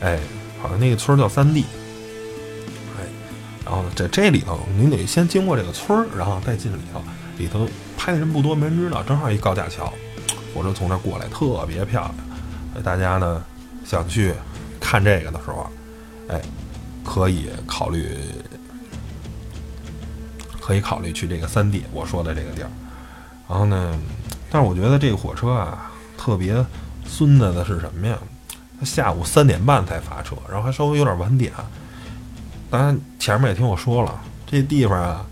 哎，好像那个村儿叫三 D，哎，然后，在这里头，您得先经过这个村儿，然后再进里头。里头拍的人不多，没人知道，正好一高架桥，火车从那过来，特别漂亮。大家呢想去看这个的时候，哎。可以考虑，可以考虑去这个三 D 我说的这个地儿。然后呢，但是我觉得这个火车啊，特别孙子的是什么呀？它下午三点半才发车，然后还稍微有点晚点。当然前面也听我说了，这地方啊，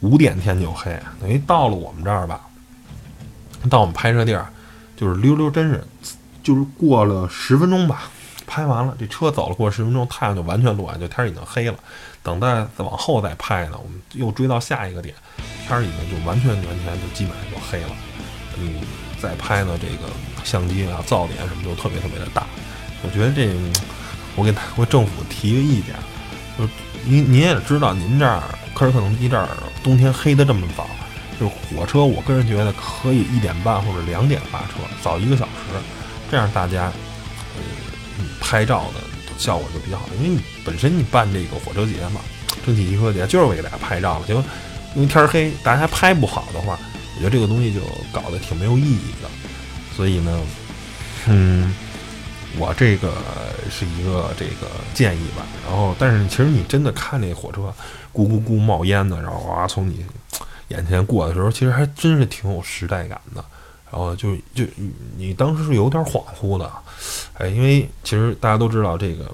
五点天就黑，等于到了我们这儿吧，到我们拍摄地儿，就是溜溜真是，就是过了十分钟吧。拍完了，这车走了过十分钟，太阳就完全落下，就天已经黑了。等待再往后再拍呢，我们又追到下一个点，天儿已经就完全完全就基本上就黑了。嗯，再拍呢，这个相机啊噪点什么就特别特别的大。我觉得这，我给我政府提个意见，就您您也知道，您这儿科尔克隆基这儿冬天黑的这么早，就火车，我个人觉得可以一点半或者两点发车，早一个小时，这样大家拍照的效果就比较好，因为你本身你办这个火车节嘛，蒸汽机车节就是为给大家拍照的，结果因为天黑，大家还拍不好的话，我觉得这个东西就搞得挺没有意义的，所以呢，嗯。我这个是一个这个建议吧，然后但是其实你真的看那火车咕咕咕冒烟的，然后哇从你眼前过的时候，其实还真是挺有时代感的。然后就就你当时是有点恍惚的，哎，因为其实大家都知道这个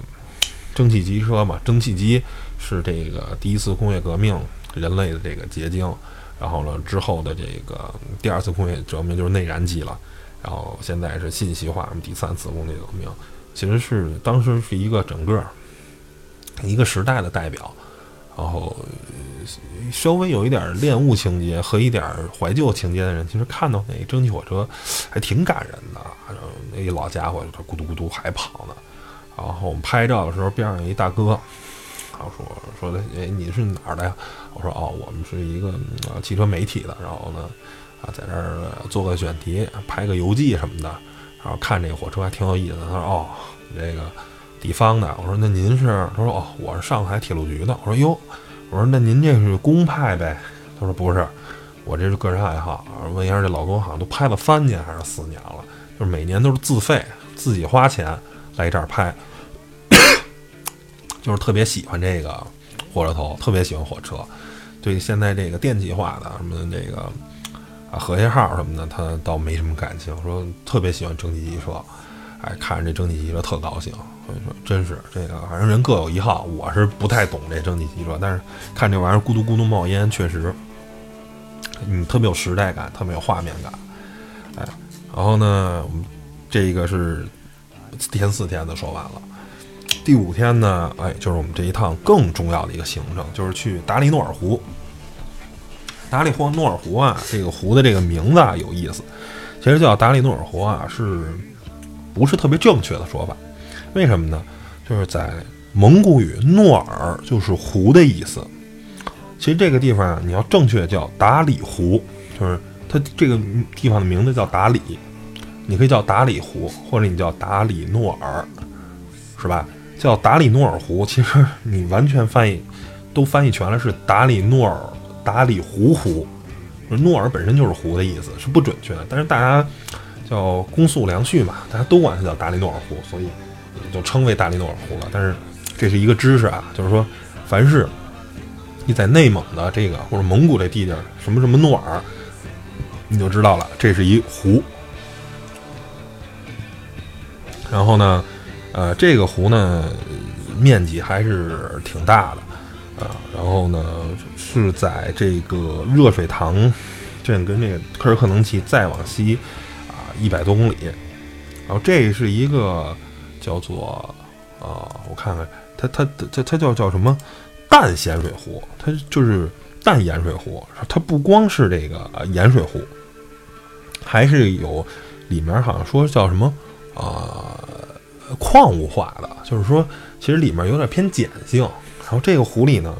蒸汽机车嘛，蒸汽机是这个第一次工业革命人类的这个结晶，然后呢之后的这个第二次工业革命就是内燃机了。然后现在是信息化，第三次工业革命，其实是当时是一个整个一个时代的代表。然后稍微有一点恋物情节和一点怀旧情节的人，其实看到那蒸汽火车还挺感人的。那一老家伙他咕嘟咕嘟还跑呢。然后我们拍照的时候，边上有一大哥，然后说说的，哎，你是哪儿的呀？我说哦，我们是一个汽车媒体的。然后呢？啊，在这儿做个选题，拍个游记什么的，然后看这个火车还挺有意思的。他说：“哦，这个地方的。”我说：“那您是？”他说：“哦，我是上海铁路局的。”我说：“哟，我说那您这是公派呗？”他说：“不是，我这是个人爱好。”问一下，这老公好像都拍了三年还是四年了，就是每年都是自费自己花钱来这儿拍，就是特别喜欢这个火车头，特别喜欢火车。对现在这个电气化的什么这个。啊，和谐号什么的，他倒没什么感情。说特别喜欢蒸汽机车，哎，看着这蒸汽机车特高兴。所以说，真是这个，反正人各有一好。我是不太懂这蒸汽机车，但是看这玩意儿咕嘟咕嘟冒烟，确实，嗯，特别有时代感，特别有画面感。哎，然后呢，我们这个是天四天的说完了，第五天呢，哎，就是我们这一趟更重要的一个行程，就是去达里诺尔湖。达里霍诺尔湖啊，这个湖的这个名字啊有意思，其实叫达里诺尔湖啊，是不是特别正确的说法？为什么呢？就是在蒙古语，诺尔就是湖的意思。其实这个地方啊，你要正确叫达里湖，就是它这个地方的名字叫达里，你可以叫达里湖，或者你叫达里诺尔，是吧？叫达里诺尔湖，其实你完全翻译都翻译全了，是达里诺尔。达里湖湖，诺尔本身就是湖的意思，是不准确的。但是大家叫公诉良序嘛，大家都管它叫达里诺尔湖，所以就称为达里诺尔湖了。但是这是一个知识啊，就是说，凡是你在内蒙的这个或者蒙古这地界什么什么诺尔，你就知道了，这是一湖。然后呢，呃，这个湖呢，面积还是挺大的。啊，然后呢，是在这个热水塘镇跟这个科尔克能旗再往西一百多公里，然后这是一个叫做啊，我看看，它它它它叫叫什么淡咸水湖，它就是淡盐水湖，它不光是这个盐水湖，还是有里面好像说叫什么啊矿物化的，就是说其实里面有点偏碱性。然后这个湖里呢，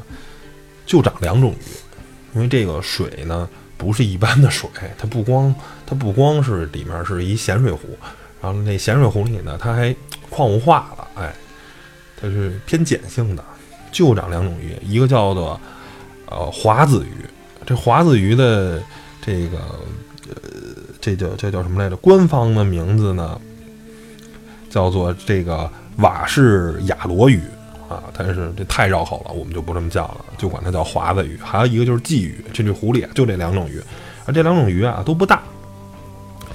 就长两种鱼，因为这个水呢不是一般的水，它不光它不光是里面是一咸水湖，然后那咸水湖里呢，它还矿物化了，哎，它是偏碱性的，就长两种鱼，一个叫做呃华子鱼，这华子鱼的这个呃这叫这叫什么来着？官方的名字呢叫做这个瓦氏亚罗鱼。啊，但是这太绕口了，我们就不这么叫了，就管它叫华子鱼。还有一个就是鲫鱼，这这湖里就这两种鱼，而这两种鱼啊都不大。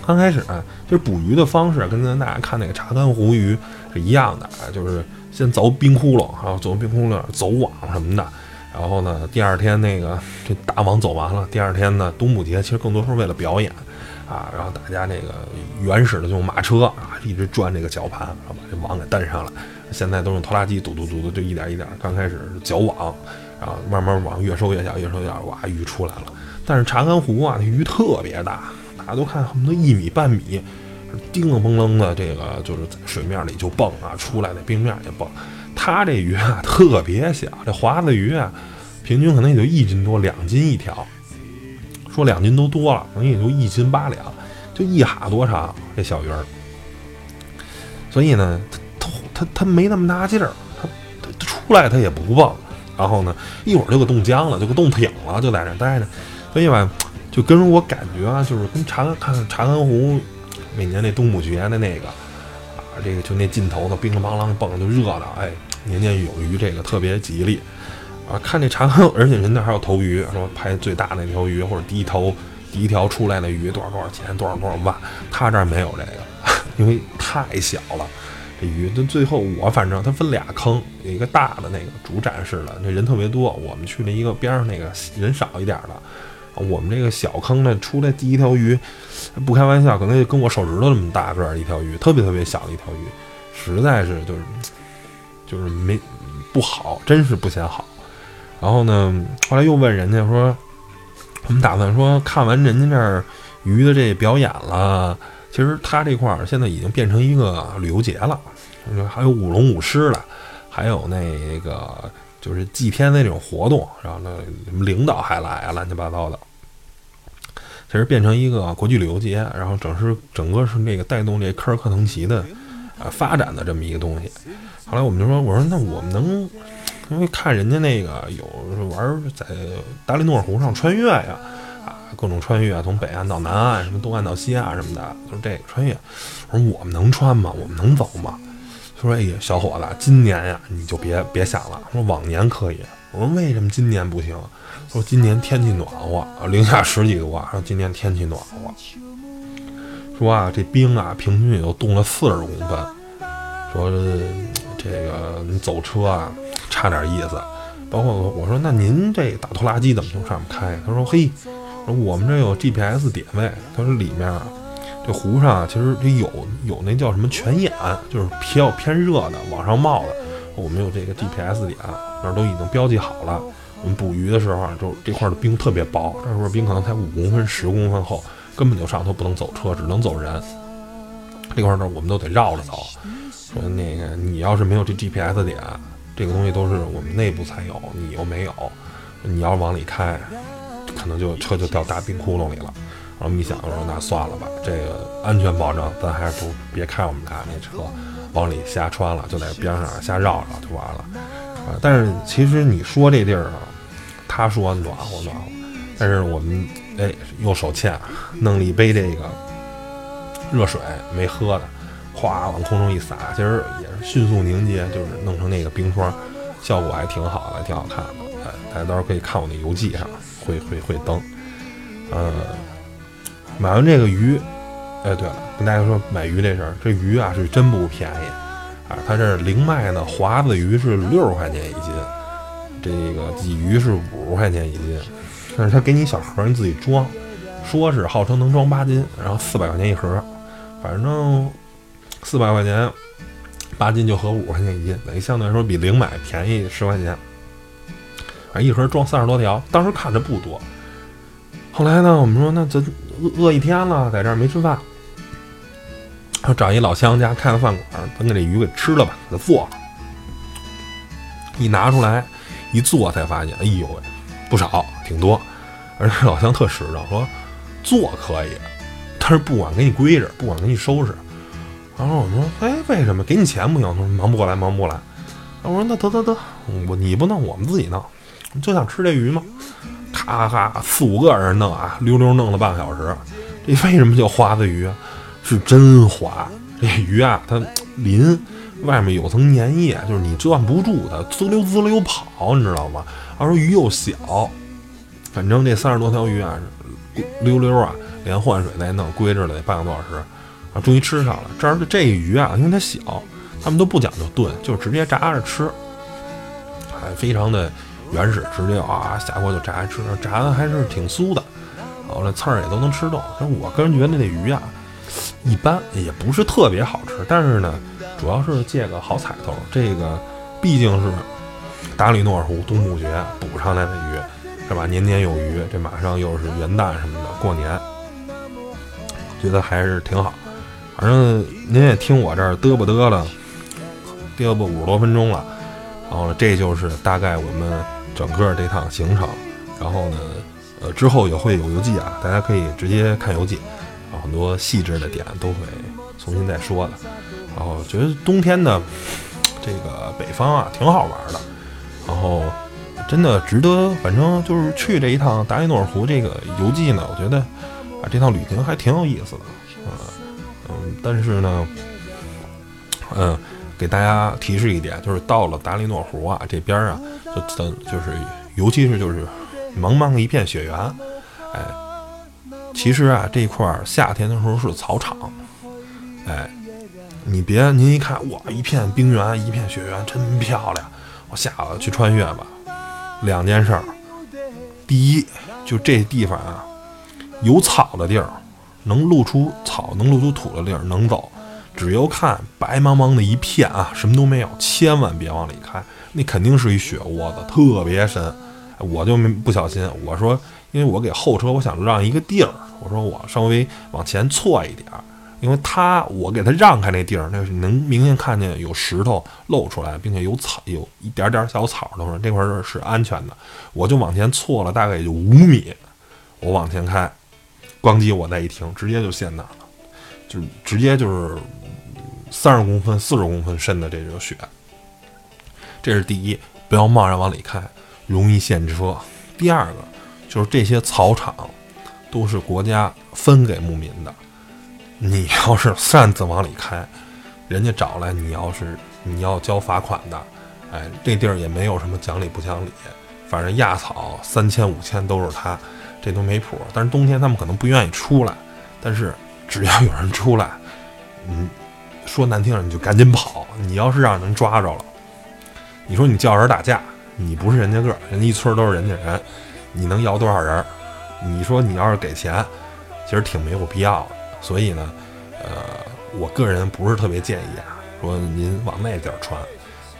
刚开始啊，就是捕鱼的方式跟咱大家看那个查干湖鱼是一样的啊，就是先凿冰窟窿，然后凿冰窟窿走网什么的。然后呢，第二天那个这大网走完了，第二天呢，冬捕节其实更多是为了表演啊，然后大家那个原始的这种马车啊，一直转这个绞盘，然后把这网给蹬上来。现在都用拖拉机嘟嘟嘟嘟，就一点一点。刚开始绞网，然后慢慢网越收越小，越收越小，哇，鱼出来了。但是查干湖啊，那鱼特别大，大家都看恨不得一米半米，叮了嘣楞的，这个就是在水面里就蹦啊，出来的冰面也蹦。它这鱼啊特别小，这华子鱼啊，平均可能也就一斤多，两斤一条。说两斤都多了，可能也就一斤八两，就一哈多长这小鱼儿。所以呢，它它它没那么大劲儿，它它出来它也不蹦，然后呢，一会儿就给冻僵了，就给冻挺了，就在那待着。所以吧，就跟我感觉啊，就是跟长看长安湖每年那冬母节的那个啊，这个就那劲头子乒啷啷蹦就热闹，哎，年年有余，这个特别吉利。啊，看这长安，而且人那还有头鱼，说拍最大那条鱼或者第一头第一条出来的鱼多少多少钱，多少多少万。他这儿没有这个，因为太小了。鱼，那最后我反正它分俩坑，有一个大的那个主展示的，那人特别多。我们去了一个边上那个人少一点的。我们这个小坑呢，出来第一条鱼，不开玩笑，可能就跟我手指头这么大个儿一条鱼，特别特别小的一条鱼，实在是就是就是没不好，真是不嫌好。然后呢，后来又问人家说，我们打算说看完人家这儿鱼的这表演了，其实它这块儿现在已经变成一个旅游节了，还有舞龙舞狮的，还有那个就是祭天的那种活动，然后呢，领导还来啊，乱七八糟的，其实变成一个国际旅游节，然后整是整个是那个带动这科尔克腾旗的啊发展的这么一个东西。后来我们就说，我说那我们能。因为看人家那个有玩在达利诺尔湖上穿越呀，各种穿越，从北岸到南岸，什么东岸到西岸什么的，就是这个穿越。我说我们能穿吗？我们能走吗？他说：“哎呀，小伙子，今年呀，你就别别想了。说往年可以。我说为什么今年不行？说今年天气暖和，零下十几度啊。说今年天气暖和，说啊，这冰啊，平均也都冻了四十公分。说这个你走车啊。”差点意思，包括我说那您这大拖拉机怎么从上面开？他说嘿，我们这有 GPS 点位。他说里面这湖上啊其实有有那叫什么泉眼，就是偏偏热的往上冒的。我们有这个 GPS 点，那儿都已经标记好了。我们捕鱼的时候，就这块的冰特别薄，这块冰可能才五公分、十公分厚，根本就上头不能走车，只能走人。这块儿呢，我们都得绕着走。说那个你要是没有这 GPS 点。这个东西都是我们内部才有，你又没有，你要往里开，可能就车就掉大冰窟窿里了。然后一想说，那算了吧，这个安全保证，咱还是不别开我们家那车往里瞎穿了，就在边上瞎绕绕就完了。啊，但是其实你说这地儿啊，他说暖和暖和，但是我们哎又手欠，弄了一杯这个热水没喝的。哗，往空中一撒，其实也是迅速凝结，就是弄成那个冰霜，效果还挺好的，挺好看的。哎，大家到时候可以看我那游记上会会会登。呃，买完这个鱼，哎，对了，跟大家说买鱼这事儿，这鱼啊是真不便宜啊。它这零卖呢，华子鱼是六十块钱一斤，这个鲫鱼是五十块钱一斤，但是他给你小盒，你自己装，说是号称能装八斤，然后四百块钱一盒，反正。四百块钱，八斤就合五块钱一斤，等于相对来说比零买便宜十块钱。啊，一盒装三十多条，当时看着不多。后来呢，我们说那这饿饿一天了，在这儿没吃饭，说找一老乡家开个饭馆，咱给这鱼给吃了吧，给它做了。一拿出来一做，才发现，哎呦喂，不少，挺多。而且老乡特实诚，说做可以，但是不管给你归置，不管给你收拾。然后我们说：“哎，为什么给你钱不行？”他说：“忙不过来，忙不过来。”我说：“那得得得，我你不弄，我们自己弄，就想吃这鱼吗？”咔咔，四五个人弄啊，溜溜弄了半个小时。这为什么叫花子鱼啊？是真滑。这鱼啊，它鳞外面有层粘液，就是你攥不住它，滋溜滋溜跑，你知道吗？他说鱼又小，反正这三十多条鱼啊，溜溜啊，连换水再弄，归置了得半个多小时。啊，终于吃上了。这儿这鱼啊，因为它小，他们都不讲究炖，就直接炸着吃，还非常的原始，直接啊下锅就炸吃，炸的还是挺酥的。啊，然后那刺儿也都能吃动。但是我个人觉得那鱼啊，一般也不是特别好吃，但是呢，主要是借个好彩头。这个毕竟是达里诺尔湖冬捕节捕上来的鱼，是吧？年年有余，这马上又是元旦什么的，过年，觉得还是挺好。反正您也听我这儿嘚啵嘚了，嘚啵五十多分钟了，然后这就是大概我们整个这趟行程。然后呢，呃，之后也会有游记啊，大家可以直接看游记，啊，很多细致的点都会重新再说的。然后觉得冬天呢这个北方啊，挺好玩的，然后真的值得，反正就是去这一趟达里诺尔湖这个游记呢，我觉得啊，这趟旅行还挺有意思的，嗯。嗯，但是呢，嗯，给大家提示一点，就是到了达利诺湖啊这边啊，就等就是，尤其是就是茫茫一片雪原，哎，其实啊这块儿夏天的时候是草场，哎，你别您一看哇一片冰原一片雪原真漂亮，我下午去穿越吧。两件事儿，第一就这地方啊有草的地儿。能露出草、能露出土的地儿能走，只要看白茫茫的一片啊，什么都没有，千万别往里开，那肯定是一雪窝子，特别深。我就没不小心，我说，因为我给后车，我想让一个地儿，我说我稍微往前错一点儿，因为他我给他让开那地儿，那是能明显看见有石头露出来，并且有草，有一点点小草的时候，这块儿是安全的，我就往前错了大概也就五米，我往前开。咣叽！我再一停，直接就陷那儿了，就直接就是三十公分、四十公分深的这种雪。这是第一，不要贸然往里开，容易陷车。第二个就是这些草场都是国家分给牧民的，你要是擅自往里开，人家找来你要是你要交罚款的。哎，这地儿也没有什么讲理不讲理，反正压草三千五千都是他。这都没谱，但是冬天他们可能不愿意出来，但是只要有人出来，嗯，说难听点你就赶紧跑。你要是让人抓着了，你说你叫人打架，你不是人家个，人家一村都是人家人，你能摇多少人？你说你要是给钱，其实挺没有必要的。所以呢，呃，我个人不是特别建议啊，说您往那地儿穿。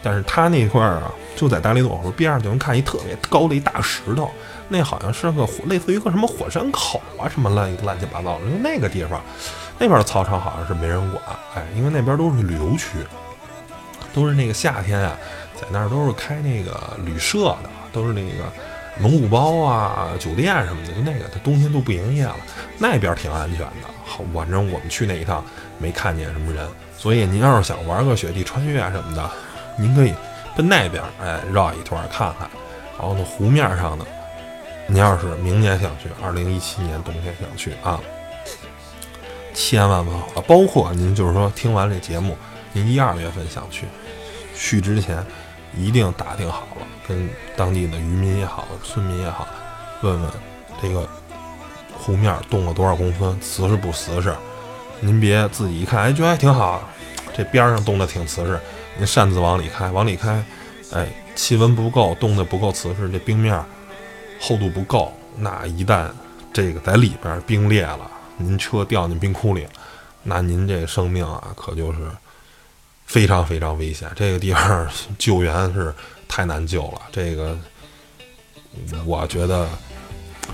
但是他那块儿啊，就在达利诺湖边上，就能看一特别高的一大石头。那好像是个类似于个什么火山口啊，什么乱乱七八糟的。就那个地方，那边的操场好像是没人管，哎，因为那边都是旅游区，都是那个夏天啊，在那儿都是开那个旅社的，都是那个蒙古包啊、酒店什么的。就那个，它冬天都不营业了。那边挺安全的，好，反正我们去那一趟没看见什么人。所以您要是想玩个雪地穿越什么的，您可以奔那边，哎，绕一圈看看。然后呢，湖面上呢。您要是明年想去，二零一七年冬天想去啊，千万万啊！包括您就是说听完这节目，您一二月份想去，去之前一定打听好了，跟当地的渔民也好，村民也好，问问这个湖面冻了多少公分，瓷实不瓷实？您别自己一看，哎，觉得还挺好，这边上冻得挺瓷实，您擅自往里开，往里开，哎，气温不够，冻得不够瓷实，这冰面。厚度不够，那一旦这个在里边冰裂了，您车掉进冰窟里，那您这生命啊，可就是非常非常危险。这个地方救援是太难救了。这个我觉得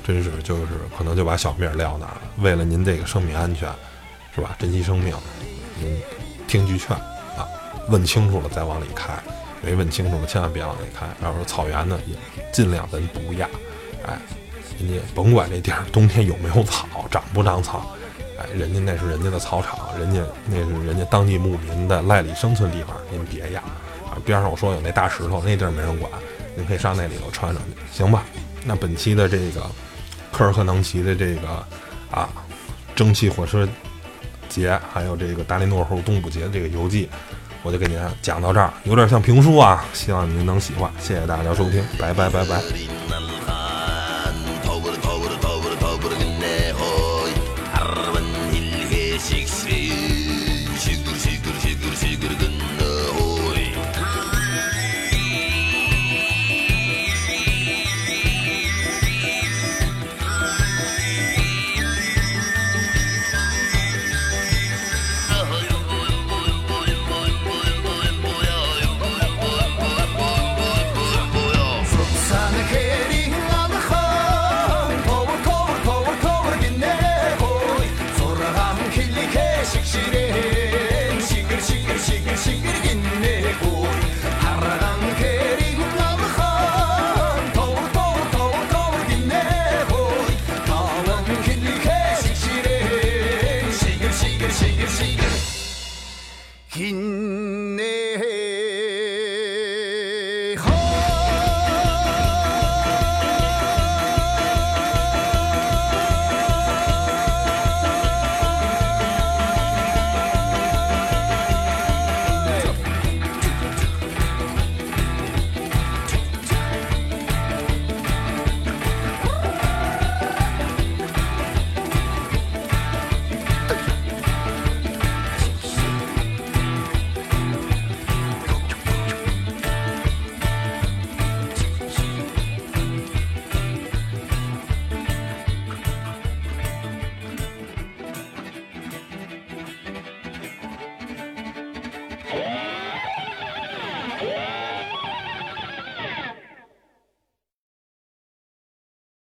真是就是可能就把小命撂那儿了。为了您这个生命安全，是吧？珍惜生命，您听句劝啊，问清楚了再往里开。没问清楚的千万别往里开。然后草原呢，也尽量咱不压。哎，人家甭管这地儿冬天有没有草，长不长草，哎，人家那是人家的草场，人家那是人家当地牧民的赖以生存地方，您别压啊！边上我说有那大石头，那地儿没人管，您可以上那里头穿上去，行吧？那本期的这个科尔克能奇的这个啊蒸汽火车节，还有这个达利诺湖冬捕节这个游记，我就给您讲到这儿，有点像评书啊，希望您能喜欢，谢谢大家收听，拜拜拜拜。